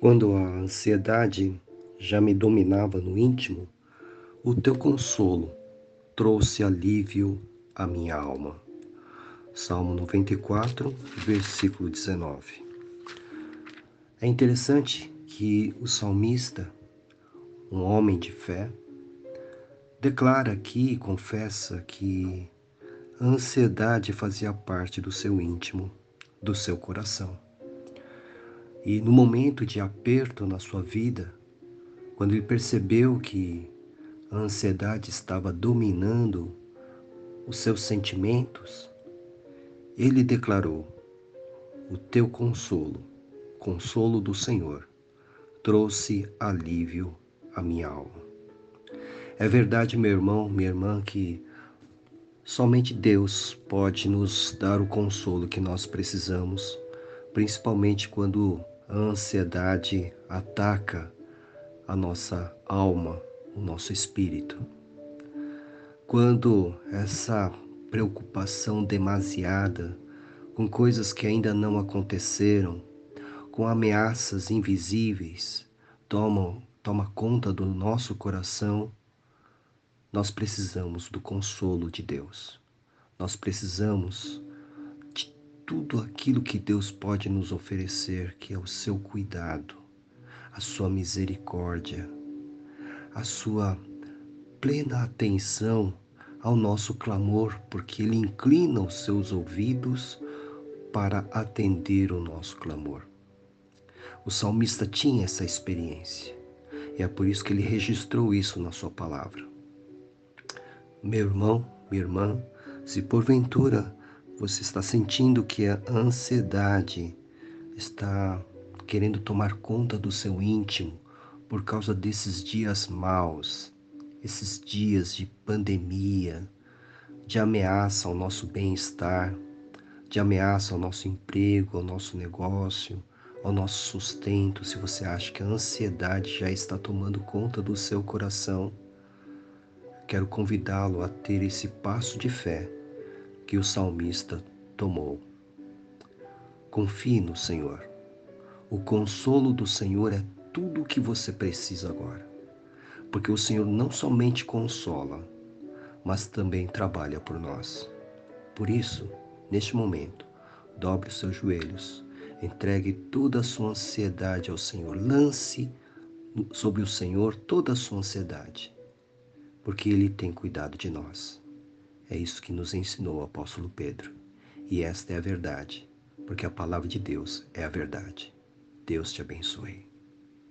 Quando a ansiedade já me dominava no íntimo, o teu consolo trouxe alívio à minha alma. Salmo 94, versículo 19. É interessante que o salmista, um homem de fé, declara aqui e confessa que a ansiedade fazia parte do seu íntimo, do seu coração. E no momento de aperto na sua vida, quando ele percebeu que a ansiedade estava dominando os seus sentimentos, ele declarou: O teu consolo, consolo do Senhor, trouxe alívio à minha alma. É verdade, meu irmão, minha irmã, que somente Deus pode nos dar o consolo que nós precisamos principalmente quando a ansiedade ataca a nossa alma, o nosso espírito. Quando essa preocupação demasiada com coisas que ainda não aconteceram, com ameaças invisíveis, tomam toma conta do nosso coração, nós precisamos do consolo de Deus. Nós precisamos tudo aquilo que Deus pode nos oferecer, que é o seu cuidado, a sua misericórdia, a sua plena atenção ao nosso clamor, porque Ele inclina os seus ouvidos para atender o nosso clamor. O salmista tinha essa experiência e é por isso que ele registrou isso na sua palavra. Meu irmão, minha irmã, se porventura você está sentindo que a ansiedade está querendo tomar conta do seu íntimo por causa desses dias maus, esses dias de pandemia, de ameaça ao nosso bem-estar, de ameaça ao nosso emprego, ao nosso negócio, ao nosso sustento, se você acha que a ansiedade já está tomando conta do seu coração, quero convidá-lo a ter esse passo de fé que o salmista tomou. Confie no Senhor. O consolo do Senhor é tudo o que você precisa agora. Porque o Senhor não somente consola, mas também trabalha por nós. Por isso, neste momento, dobre os seus joelhos, entregue toda a sua ansiedade ao Senhor, lance sobre o Senhor toda a sua ansiedade, porque Ele tem cuidado de nós. É isso que nos ensinou o apóstolo Pedro. E esta é a verdade, porque a palavra de Deus é a verdade. Deus te abençoe.